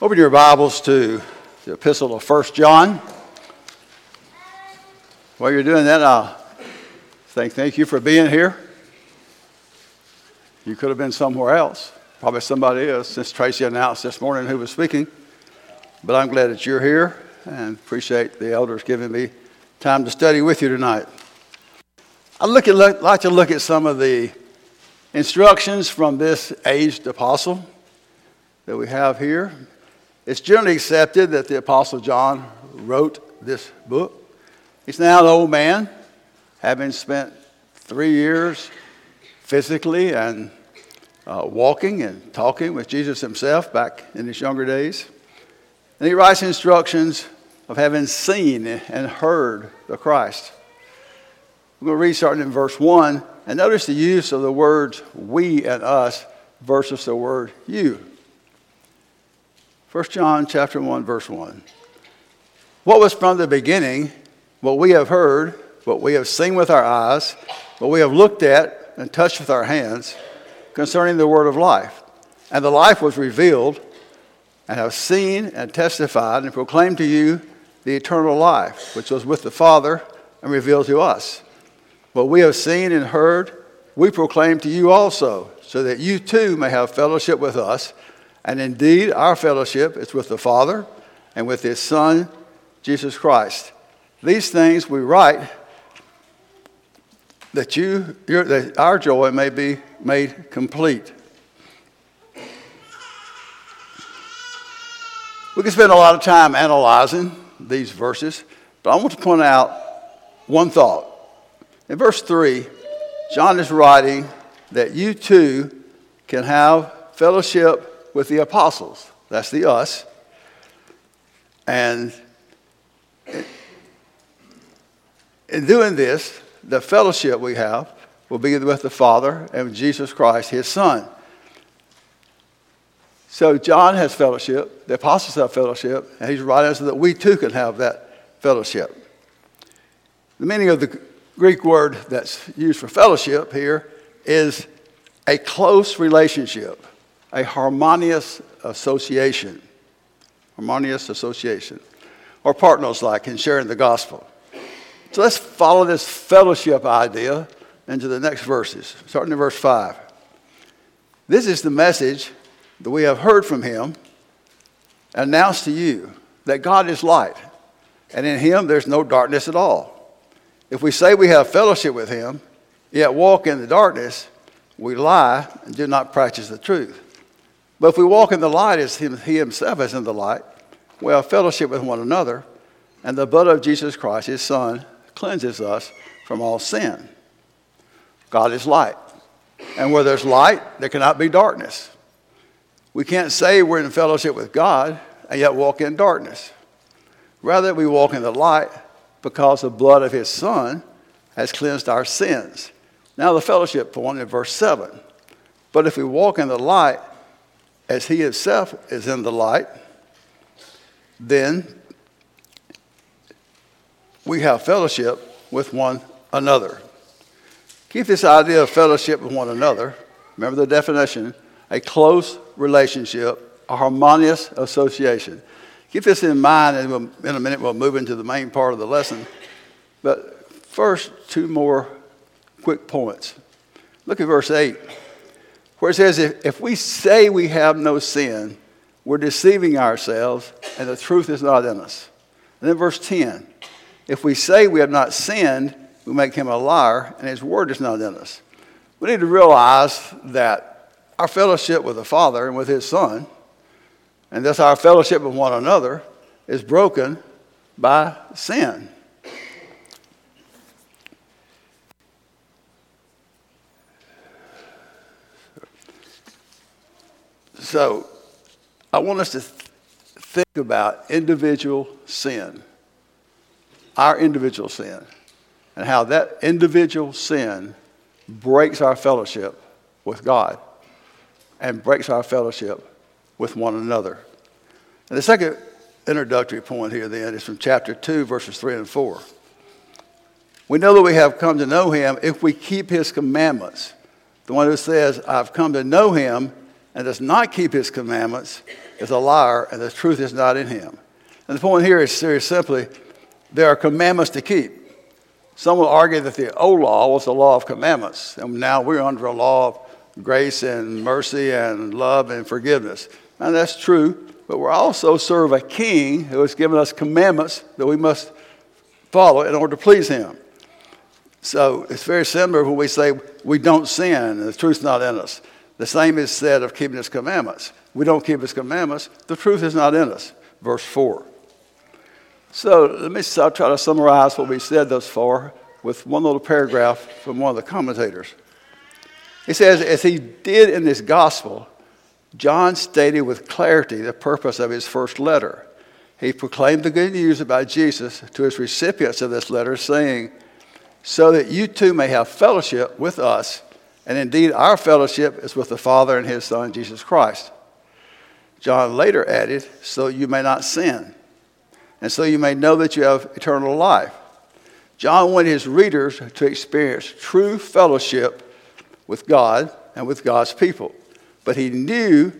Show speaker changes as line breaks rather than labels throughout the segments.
Open your Bibles to the epistle of 1 John. While you're doing that, I'll thank, thank you for being here. You could have been somewhere else. Probably somebody else, since Tracy announced this morning who was speaking. But I'm glad that you're here and appreciate the elders giving me time to study with you tonight. I'd look at, like to look at some of the instructions from this aged apostle that we have here. It's generally accepted that the Apostle John wrote this book. He's now an old man, having spent three years physically and uh, walking and talking with Jesus himself back in his younger days. And he writes instructions of having seen and heard the Christ. We're going to read starting in verse 1, and notice the use of the words we and us versus the word you. 1 John chapter 1 verse 1. What was from the beginning, what we have heard, what we have seen with our eyes, what we have looked at and touched with our hands concerning the word of life. And the life was revealed and have seen and testified and proclaimed to you the eternal life, which was with the Father and revealed to us. What we have seen and heard, we proclaim to you also, so that you too may have fellowship with us. And indeed, our fellowship is with the Father and with His Son, Jesus Christ. These things we write that, you, that our joy may be made complete. We can spend a lot of time analyzing these verses, but I want to point out one thought. In verse 3, John is writing that you too can have fellowship with the apostles. That's the us. And in doing this, the fellowship we have will be with the Father and Jesus Christ, his Son. So John has fellowship, the apostles have fellowship, and he's writing so that we too can have that fellowship. The meaning of the Greek word that's used for fellowship here is a close relationship a harmonious association. Harmonious association. Or partners like in sharing the gospel. So let's follow this fellowship idea into the next verses, starting in verse 5. This is the message that we have heard from him, announced to you that God is light, and in him there's no darkness at all. If we say we have fellowship with him, yet walk in the darkness, we lie and do not practice the truth. But if we walk in the light as he himself is in the light, we have fellowship with one another, and the blood of Jesus Christ, his Son, cleanses us from all sin. God is light. And where there's light, there cannot be darkness. We can't say we're in fellowship with God and yet walk in darkness. Rather, we walk in the light because the blood of his Son has cleansed our sins. Now, the fellowship point in verse 7. But if we walk in the light as he himself is in the light, then we have fellowship with one another. Keep this idea of fellowship with one another. Remember the definition a close relationship, a harmonious association. Keep this in mind, and we'll, in a minute we'll move into the main part of the lesson. But first, two more quick points. Look at verse 8 where it says, if, if we say we have no sin, we're deceiving ourselves and the truth is not in us. And then verse 10 if we say we have not sinned, we make him a liar and his word is not in us. We need to realize that our fellowship with the Father and with his Son, and thus our fellowship with one another, is broken by sin. So I want us to think about individual sin, our individual sin, and how that individual sin breaks our fellowship with God and breaks our fellowship with one another. And the second introductory point here then is from chapter 2, verses 3 and 4. We know that we have come to know him if we keep his commandments. The one who says, I've come to know him and does not keep his commandments is a liar, and the truth is not in him. And the point here is very simply there are commandments to keep. Some will argue that the old law was the law of commandments, and now we're under a law of grace and mercy and love and forgiveness. And that's true, but we also serve a king who has given us commandments that we must follow in order to please him. So it's very similar when we say we don't sin and the truth's not in us. The same is said of keeping his commandments. We don't keep his commandments, the truth is not in us. Verse 4. So let me try to summarize what we said thus far with one little paragraph from one of the commentators. He says, as he did in this gospel, John stated with clarity the purpose of his first letter. He proclaimed the good news about Jesus to his recipients of this letter, saying, So that you too may have fellowship with us, and indeed our fellowship is with the Father and his Son, Jesus Christ. John later added, So you may not sin, and so you may know that you have eternal life. John wanted his readers to experience true fellowship with God and with God's people. But he knew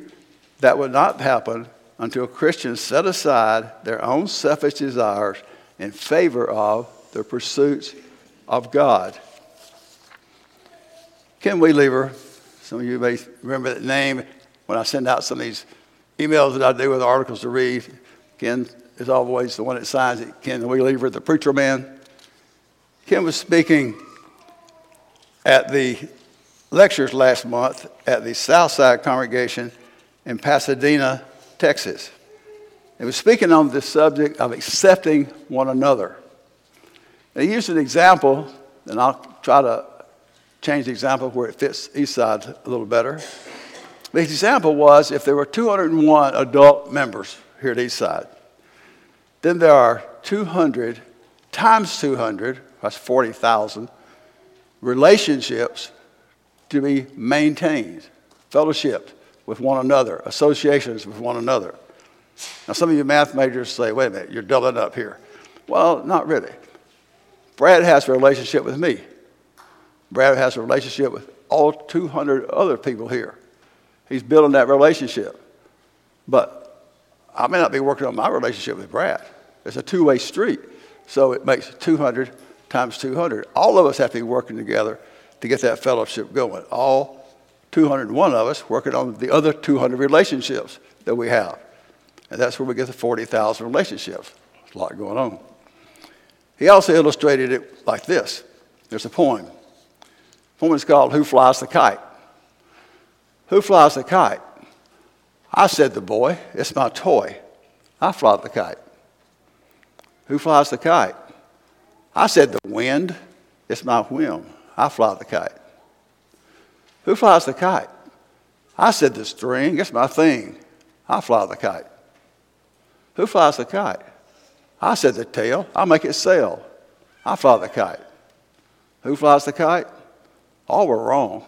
that would not happen until Christians set aside their own selfish desires in favor of the pursuits of God. Ken Weliever, some of you may remember that name when I send out some of these emails that I do with articles to read. Ken is always the one that signs it. Ken Weliever, the preacher man. Ken was speaking at the lectures last month at the Southside congregation in Pasadena, Texas. He was speaking on the subject of accepting one another. And he used an example, and I'll try to change the example where it fits Eastside a little better. The example was if there were 201 adult members here at Eastside, then there are 200 times 200, that's 40,000, relationships to be maintained, fellowshipped with one another, associations with one another. Now, some of you math majors say, wait a minute, you're doubling up here. Well, not really. Brad has a relationship with me. Brad has a relationship with all 200 other people here. He's building that relationship. But I may not be working on my relationship with Brad. It's a two way street. So it makes 200 times 200. All of us have to be working together to get that fellowship going. All 201 of us working on the other 200 relationships that we have. And that's where we get the 40,000 relationships. There's a lot going on. He also illustrated it like this there's a poem. Poem is called Who Flies the Kite? Who flies the kite? I said the boy, it's my toy. I fly the kite. Who flies the kite? I said the wind, it's my whim. I fly the kite. Who flies the kite? I said the string, it's my thing. I fly the kite. Who flies the kite? I said the tail, I make it sail. I fly the kite. Who flies the kite? All were wrong,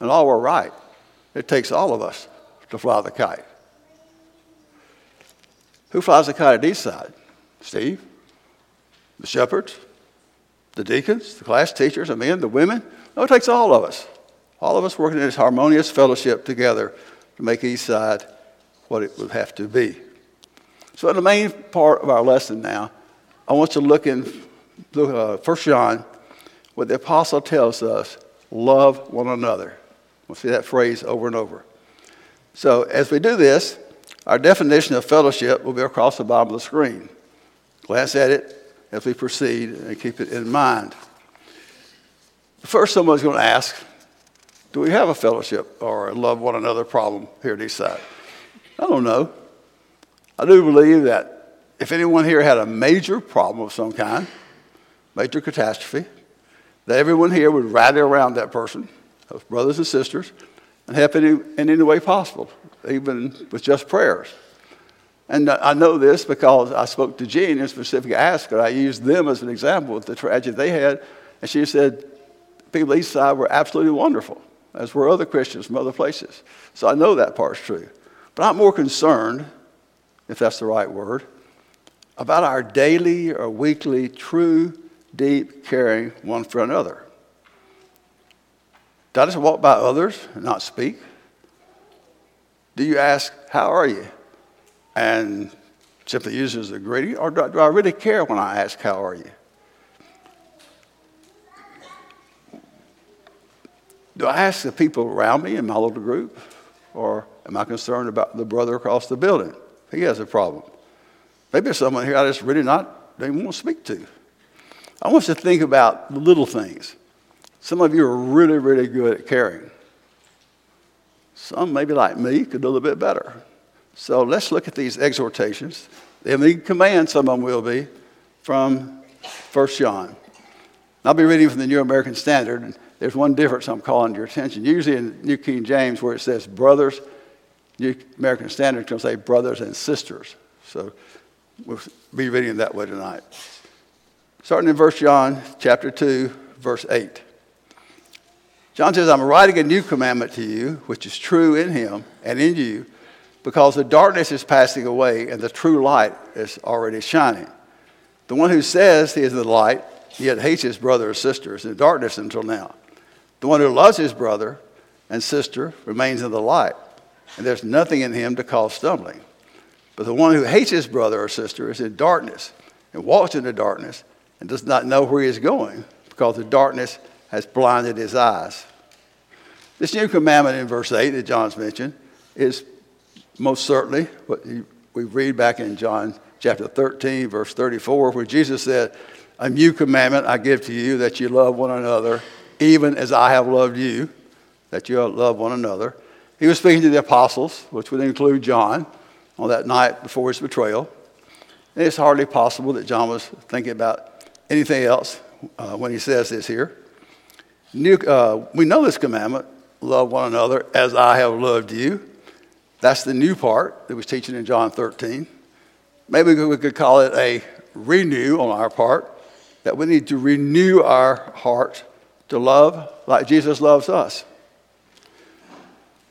and all were right. It takes all of us to fly the kite. Who flies the kite at Eastside? Steve? The shepherds? the deacons, the class teachers, the men, the women. No, it takes all of us. All of us working in this harmonious fellowship together to make Eastside what it would have to be. So, in the main part of our lesson now, I want to look in look, uh, 1 John, what the apostle tells us love one another. We'll see that phrase over and over. So, as we do this, our definition of fellowship will be across the bottom of the screen. Glance at it, as we proceed and keep it in mind. First, someone's going to ask, do we have a fellowship or a love one another problem here at Eastside? I don't know. I do believe that if anyone here had a major problem of some kind, major catastrophe, that everyone here would rally around that person, those brothers and sisters, and help in any, in any way possible, even with just prayers. And I know this because I spoke to Jean and specifically asked her. I used them as an example of the tragedy they had. And she said, people east side were absolutely wonderful, as were other Christians from other places. So I know that part's true. But I'm more concerned, if that's the right word, about our daily or weekly true, deep caring one for another. Did I just walk by others and not speak? Do you ask, How are you? And simply use it as a greeting? Or do, do I really care when I ask, How are you? Do I ask the people around me in my little group? Or am I concerned about the brother across the building? He has a problem. Maybe there's someone here I just really not don't want to speak to. I want you to think about the little things. Some of you are really, really good at caring. Some, maybe like me, could do a little bit better. So let's look at these exhortations. They may command, some of them will be, from 1 John. I'll be reading from the New American Standard. And there's one difference I'm calling your attention. Usually in New King James, where it says brothers, New American Standard can say brothers and sisters. So we'll be reading that way tonight. Starting in verse John chapter 2, verse 8. John says, I'm writing a new commandment to you, which is true in him and in you, because the darkness is passing away and the true light is already shining. The one who says he is the light, yet hates his brother or sister, is in darkness until now. The one who loves his brother and sister remains in the light, and there's nothing in him to cause stumbling. But the one who hates his brother or sister is in darkness and walks in the darkness and does not know where he is going because the darkness has blinded his eyes. This new commandment in verse 8 that John's mentioned is most certainly what we read back in John chapter 13, verse 34, where Jesus said, A new commandment I give to you that you love one another even as I have loved you, that you love one another. He was speaking to the apostles, which would include John, on that night before his betrayal. And it's hardly possible that John was thinking about anything else uh, when he says this here. New, uh, we know this commandment love one another as I have loved you. That's the new part that was teaching in John 13. Maybe we could call it a renew on our part, that we need to renew our heart to love like Jesus loves us.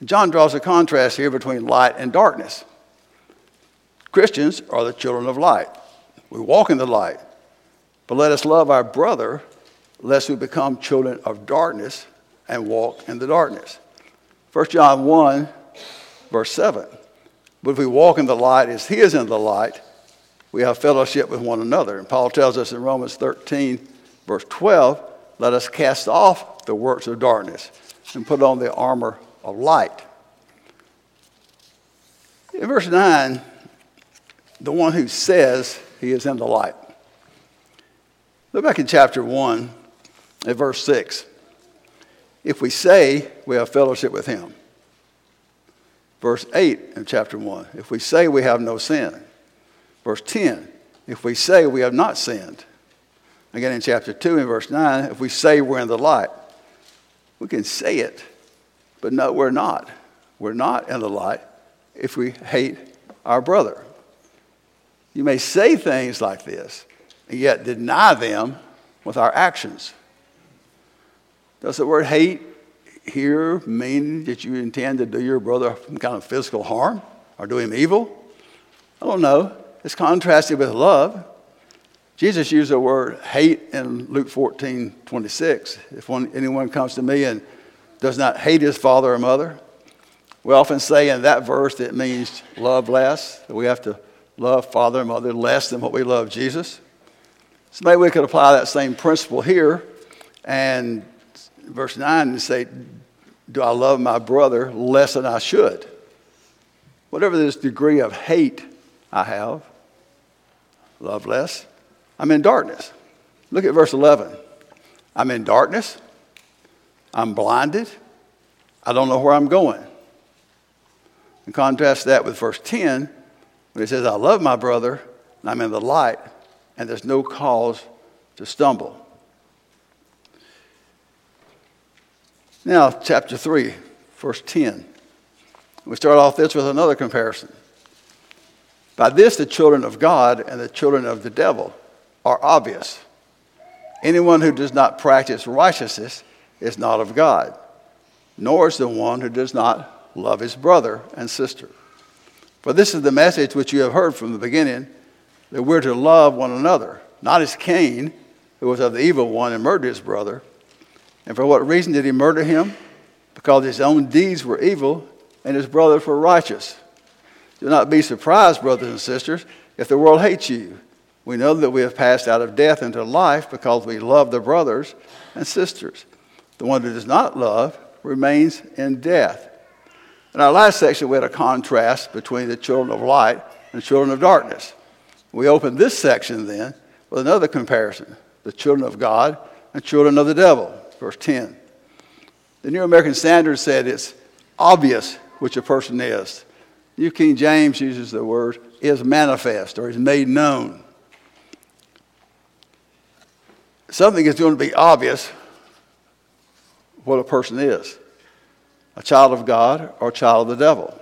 John draws a contrast here between light and darkness. Christians are the children of light. We walk in the light. But let us love our brother lest we become children of darkness and walk in the darkness. 1 John 1, verse 7. But if we walk in the light as he is in the light, we have fellowship with one another. And Paul tells us in Romans 13, verse 12, let us cast off the works of darkness and put on the armor of light. In verse 9, the one who says he is in the light. Look back in chapter 1 at verse 6. If we say we have fellowship with him. Verse 8 in chapter 1. If we say we have no sin. Verse 10. If we say we have not sinned. Again, in chapter 2 and verse 9, if we say we're in the light, we can say it, but no, we're not. We're not in the light if we hate our brother. You may say things like this, yet deny them with our actions. Does the word hate here mean that you intend to do your brother some kind of physical harm or do him evil? I don't know. It's contrasted with love. Jesus used the word hate in Luke 14, 26. If one, anyone comes to me and does not hate his father or mother, we often say in that verse that it means love less, that we have to love father and mother less than what we love Jesus. So maybe we could apply that same principle here and verse 9 and say, Do I love my brother less than I should? Whatever this degree of hate I have, love less, I'm in darkness. Look at verse 11. I'm in darkness. I'm blinded. I don't know where I'm going. And contrast that with verse 10, when it says, I love my brother, and I'm in the light, and there's no cause to stumble. Now, chapter 3, verse 10. We start off this with another comparison. By this, the children of God and the children of the devil are obvious. Anyone who does not practice righteousness is not of God, nor is the one who does not love his brother and sister. For this is the message which you have heard from the beginning that we're to love one another, not as Cain, who was of the evil one and murdered his brother. And for what reason did he murder him? Because his own deeds were evil and his brothers were righteous. Do not be surprised, brothers and sisters, if the world hates you. We know that we have passed out of death into life because we love the brothers and sisters. The one who does not love remains in death. In our last section, we had a contrast between the children of light and children of darkness. We open this section then with another comparison the children of God and children of the devil. Verse 10. The New American Standard said it's obvious which a person is. New King James uses the word is manifest or is made known. Something is going to be obvious what a person is a child of God or a child of the devil.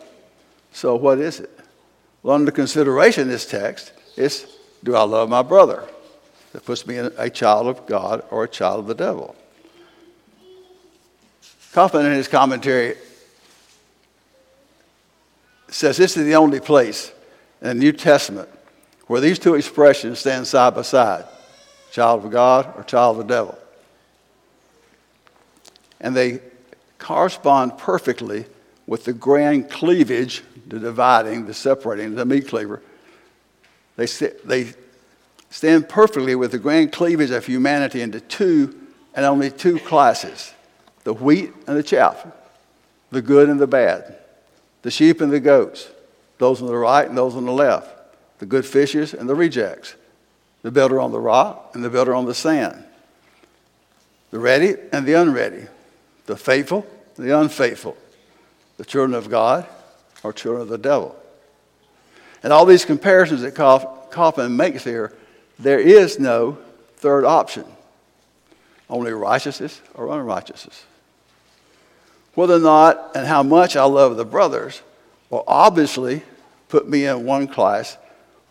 So, what is it? Well, under consideration this text is do I love my brother? That puts me in a child of God or a child of the devil. Coffman, in his commentary, says this is the only place in the New Testament where these two expressions stand side by side child of God or child of the devil. And they correspond perfectly with the grand cleavage, the dividing, the separating, the meat cleaver. They, they stand perfectly with the grand cleavage of humanity into two and only two classes the wheat and the chaff, the good and the bad, the sheep and the goats, those on the right and those on the left, the good fishes and the rejects, the builder on the rock and the builder on the sand, the ready and the unready, the faithful and the unfaithful, the children of God or children of the devil. And all these comparisons that Coffman makes here, there is no third option. Only righteousness or unrighteousness. Whether or not and how much I love the brothers will obviously put me in one class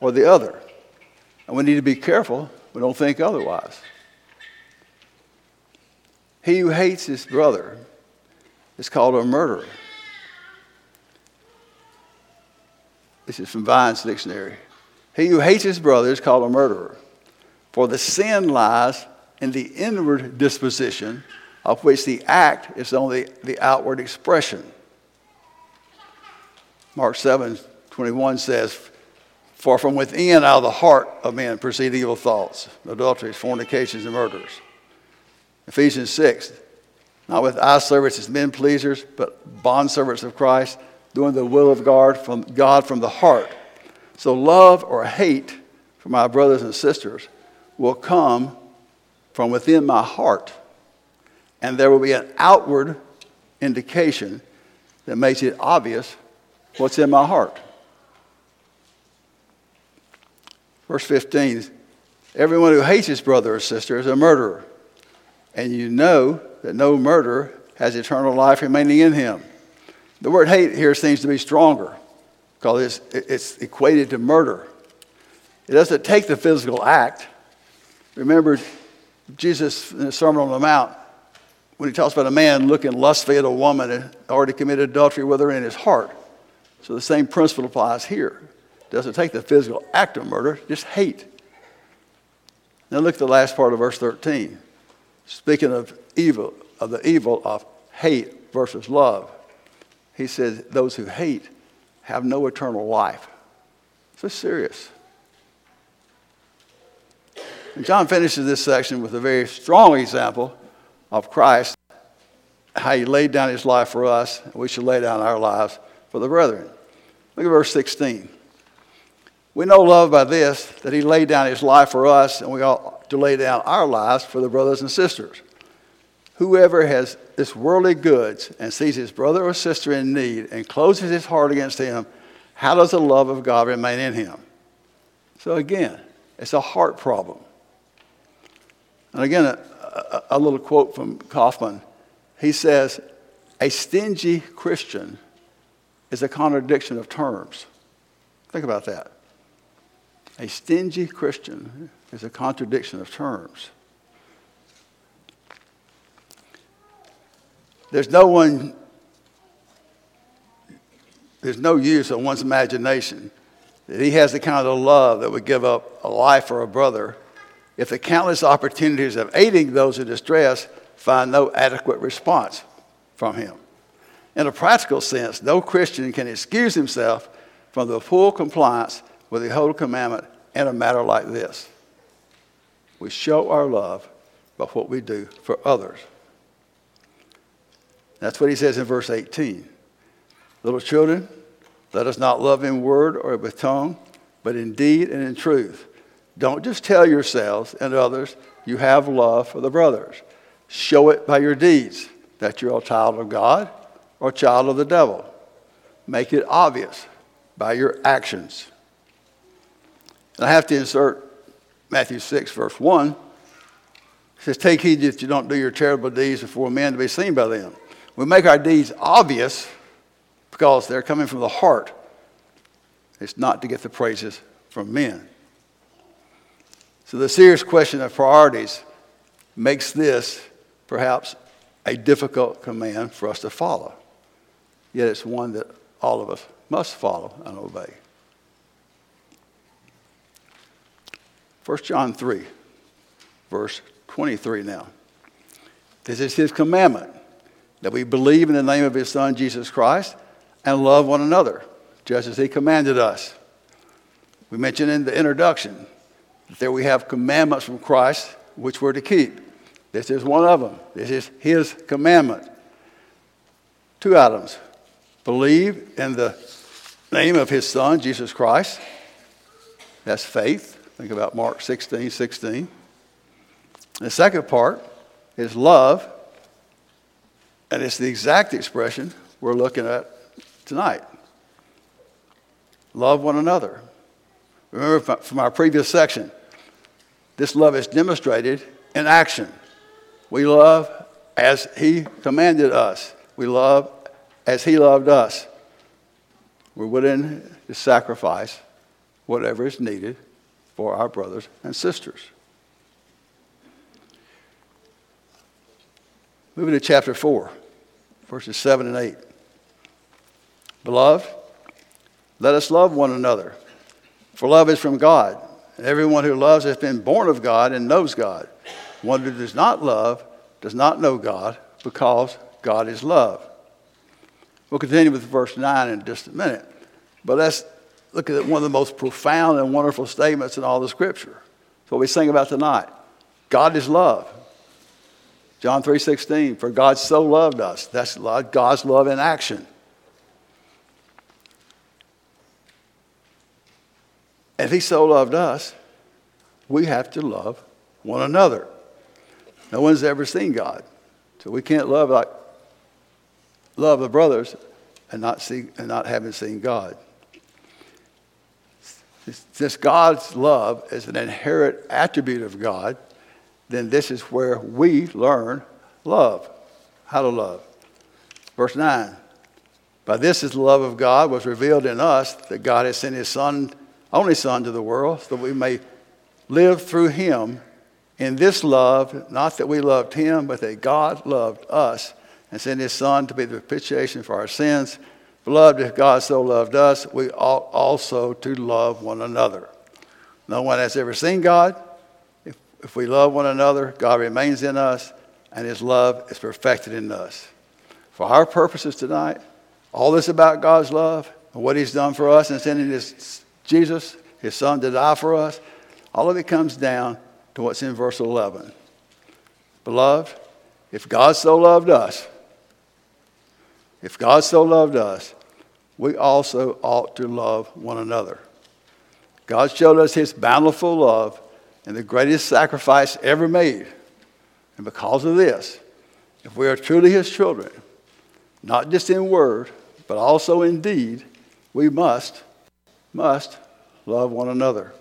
or the other. And we need to be careful we don't think otherwise. He who hates his brother is called a murderer. This is from Vine's dictionary. He who hates his brother is called a murderer. For the sin lies in the inward disposition, of which the act is only the outward expression. Mark 7 21 says, for from within, out of the heart of men, proceed evil thoughts, adulteries, fornications, and murders. Ephesians 6, not with eye service as men pleasers, but bondservants of Christ, doing the will of God from, God from the heart. So love or hate for my brothers and sisters will come from within my heart. And there will be an outward indication that makes it obvious what's in my heart. Verse 15 Everyone who hates his brother or sister is a murderer. And you know that no murderer has eternal life remaining in him. The word hate here seems to be stronger because it's, it's equated to murder. It doesn't take the physical act. Remember, Jesus in the Sermon on the Mount, when he talks about a man looking lustfully at a woman and already committed adultery with her in his heart. So the same principle applies here doesn't take the physical act of murder, just hate. Now look at the last part of verse 13. Speaking of evil, of the evil of hate versus love, he says, Those who hate have no eternal life. So serious. And John finishes this section with a very strong example of Christ, how he laid down his life for us, and we should lay down our lives for the brethren. Look at verse 16. We know love by this, that he laid down his life for us, and we ought to lay down our lives for the brothers and sisters. Whoever has this worldly goods and sees his brother or sister in need and closes his heart against him, how does the love of God remain in him? So again, it's a heart problem. And again, a, a, a little quote from Coffman. He says, A stingy Christian is a contradiction of terms. Think about that. A stingy Christian is a contradiction of terms. There's no one, there's no use of one's imagination that he has the kind of love that would give up a life for a brother if the countless opportunities of aiding those in distress find no adequate response from him. In a practical sense, no Christian can excuse himself from the full compliance with the whole commandment in a matter like this. We show our love by what we do for others. That's what he says in verse 18. Little children, let us not love in word or with tongue, but in deed and in truth. Don't just tell yourselves and others you have love for the brothers. Show it by your deeds that you're a child of God or child of the devil. Make it obvious by your actions. And I have to insert Matthew 6, verse 1. It says, Take heed that you don't do your charitable deeds before men to be seen by them. We make our deeds obvious because they're coming from the heart. It's not to get the praises from men. So the serious question of priorities makes this perhaps a difficult command for us to follow. Yet it's one that all of us must follow and obey. 1 John 3, verse 23 now. This is his commandment that we believe in the name of his Son, Jesus Christ, and love one another, just as he commanded us. We mentioned in the introduction that there we have commandments from Christ which we're to keep. This is one of them. This is his commandment. Two items believe in the name of his Son, Jesus Christ. That's faith. Think about Mark 16, 16. The second part is love, and it's the exact expression we're looking at tonight. Love one another. Remember from our previous section, this love is demonstrated in action. We love as He commanded us, we love as He loved us. We're willing to sacrifice whatever is needed for our brothers and sisters. Moving to chapter 4, verses 7 and 8. Beloved, let us love one another, for love is from God. And everyone who loves has been born of God and knows God. One who does not love does not know God, because God is love. We'll continue with verse 9 in just a minute. But let's look at one of the most profound and wonderful statements in all the scripture. That's what we sing about tonight. God is love. John 3:16, for God so loved us. That's God's love in action. If he so loved us, we have to love one another. No one's ever seen God. So we can't love like love the brothers and not see and not having seen God. Since God's love is an inherent attribute of God, then this is where we learn love, how to love. Verse 9. By this is the love of God was revealed in us that God has sent his Son, only Son, to the world, so that we may live through him in this love, not that we loved him, but that God loved us and sent his Son to be the propitiation for our sins. Beloved, if God so loved us, we ought also to love one another. No one has ever seen God. If, we love one another, God remains in us, and his love is perfected in us. For our purposes tonight, all this about God's love and what he's done for us and sending his Jesus, his son, to die for us, all of it comes down to what's in verse 11. Beloved, if God so loved us, if God so loved us, we also ought to love one another. God showed us his bountiful love and the greatest sacrifice ever made. And because of this, if we are truly his children, not just in word, but also in deed, we must, must love one another.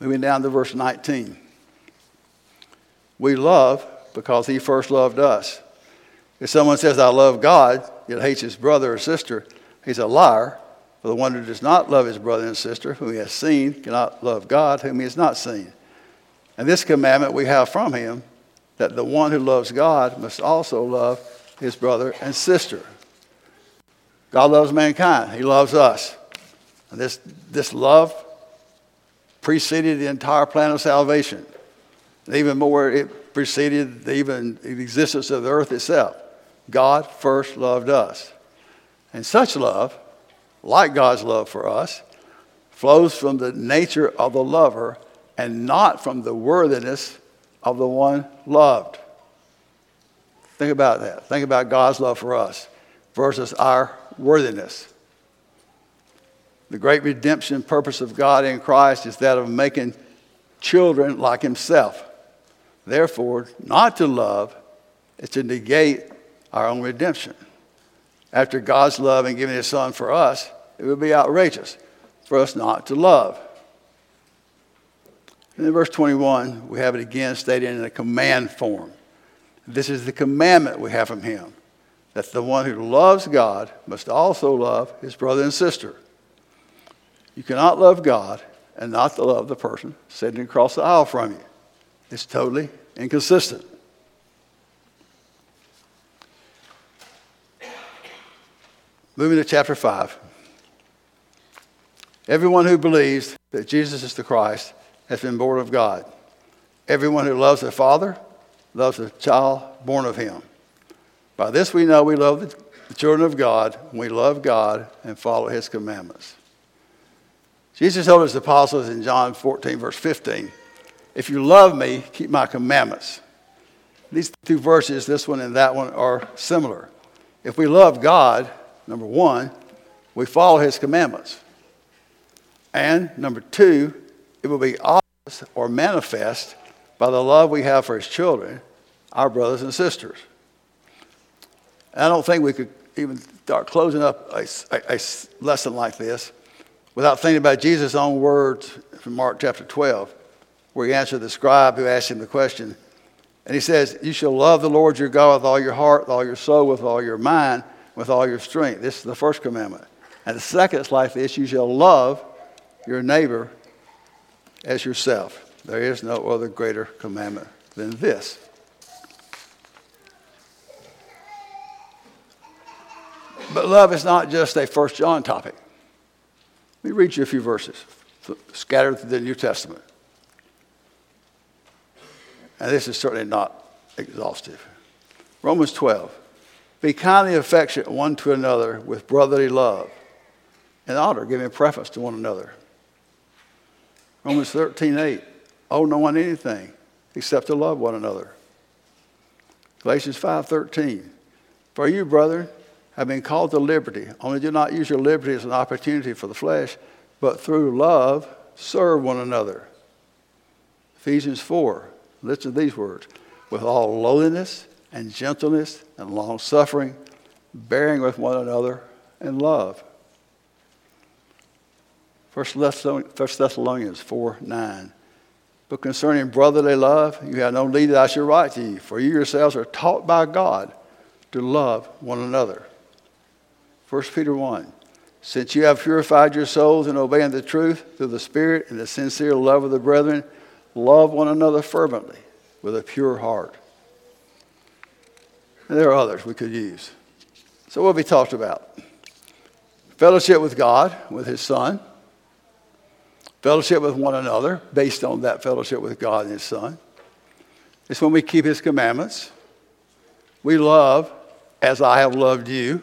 Moving down to verse 19. We love because he first loved us. If someone says, I love God, yet hates his brother or sister, he's a liar. For the one who does not love his brother and sister, whom he has seen, cannot love God, whom he has not seen. And this commandment we have from him that the one who loves God must also love his brother and sister. God loves mankind, he loves us. And this, this love preceded the entire plan of salvation. And even more, it preceded even the existence of the earth itself. God first loved us. And such love, like God's love for us, flows from the nature of the lover and not from the worthiness of the one loved. Think about that. Think about God's love for us versus our worthiness. The great redemption purpose of God in Christ is that of making children like Himself. Therefore, not to love is to negate our own redemption. After God's love and giving His Son for us, it would be outrageous for us not to love. And in verse 21, we have it again stated in a command form. This is the commandment we have from Him that the one who loves God must also love his brother and sister. You cannot love God and not to love the person sitting across the aisle from you. It's totally inconsistent. Moving to chapter 5. Everyone who believes that Jesus is the Christ has been born of God. Everyone who loves a father loves a child born of him. By this we know we love the children of God we love God and follow his commandments. Jesus told his apostles in John 14, verse 15, If you love me, keep my commandments. These two verses, this one and that one, are similar. If we love God, number one, we follow his commandments. And number two, it will be obvious or manifest by the love we have for his children, our brothers and sisters. And I don't think we could even start closing up a, a, a lesson like this without thinking about Jesus' own words from Mark chapter 12, where he answered the scribe who asked him the question. And he says, You shall love the Lord your God with all your heart, with all your soul, with all your mind, with all your strength. This is the first commandment. And the second is like this you shall love your neighbor as yourself. There is no other greater commandment than this. But love is not just a First John topic. Let me read you a few verses scattered through the New Testament. And this is certainly not exhaustive. Romans 12. Be kindly affectionate one to another with brotherly love and honor, giving preference to one another. Romans 13, 8. Owe no one anything except to love one another. Galatians 5, 13. For you, brethren, have been called to liberty. Only do not use your liberty as an opportunity for the flesh, but through love serve one another. Ephesians 4, listen to these words with all lowliness and gentleness and long suffering, bearing with one another in love. 1 Thessalonians 4 9. But concerning brotherly love, you have no need that I should write to you, for you yourselves are taught by God to love one another. 1 Peter 1. Since you have purified your souls in obeying the truth through the Spirit and the sincere love of the brethren, love one another fervently with a pure heart. And there are others we could use. So, what we talked about? Fellowship with God, with His Son. Fellowship with one another, based on that fellowship with God and His Son. It's when we keep His commandments. We love as I have loved you.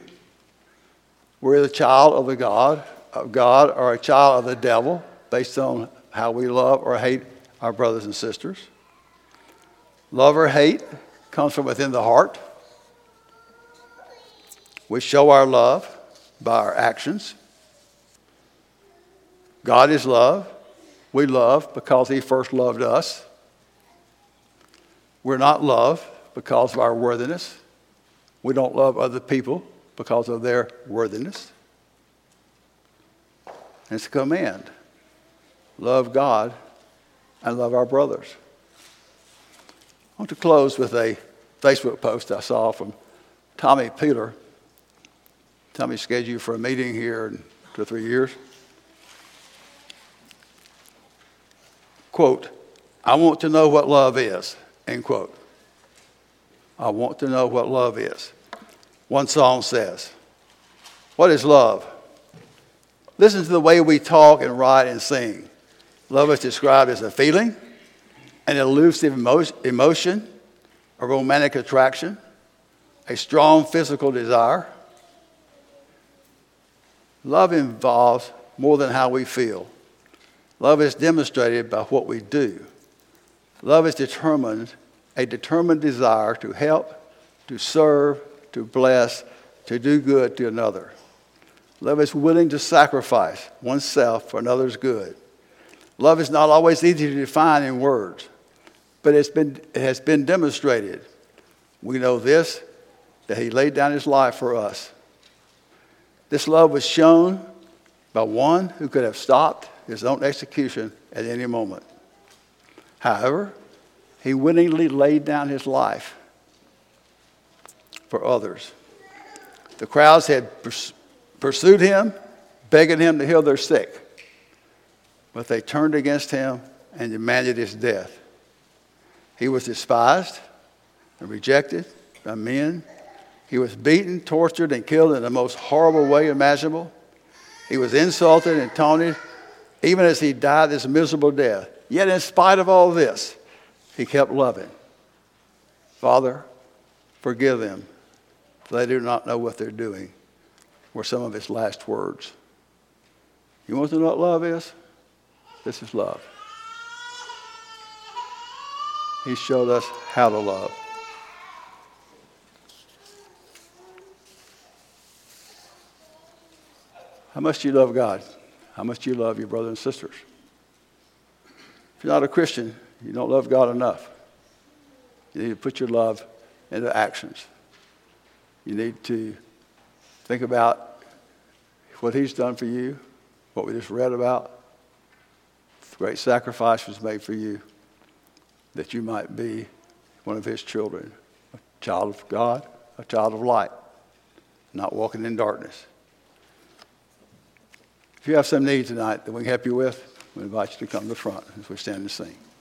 We're the child of the God of God or a child of the devil based on how we love or hate our brothers and sisters. Love or hate comes from within the heart. We show our love by our actions. God is love. We love because He first loved us. We're not loved because of our worthiness. We don't love other people because of their worthiness. It's a command love God and love our brothers. I want to close with a Facebook post I saw from Tommy Peeler. Tommy scheduled you for a meeting here in two or three years. Quote, I want to know what love is, end quote. I want to know what love is. One song says, What is love? Listen to the way we talk and write and sing. Love is described as a feeling, an elusive emotion, a romantic attraction, a strong physical desire. Love involves more than how we feel. Love is demonstrated by what we do. Love is determined, a determined desire to help, to serve, to bless, to do good to another. Love is willing to sacrifice oneself for another's good. Love is not always easy to define in words, but it's been, it has been demonstrated. We know this that He laid down His life for us. This love was shown by one who could have stopped his own execution at any moment. However, he willingly laid down his life for others. The crowds had pursued him, begging him to heal their sick, but they turned against him and demanded his death. He was despised and rejected by men. He was beaten, tortured, and killed in the most horrible way imaginable. He was insulted and taunted, even as he died this miserable death. Yet, in spite of all this, he kept loving. Father, forgive them, for they do not know what they're doing, were some of his last words. You want to know what love is? This is love. He showed us how to love. How much do you love God? How much do you love your brothers and sisters? If you're not a Christian, you don't love God enough. You need to put your love into actions. You need to think about what He's done for you, what we just read about. The great sacrifice was made for you that you might be one of His children, a child of God, a child of light, not walking in darkness. If you have some need tonight that we can help you with, we invite you to come to the front as we stand and sing.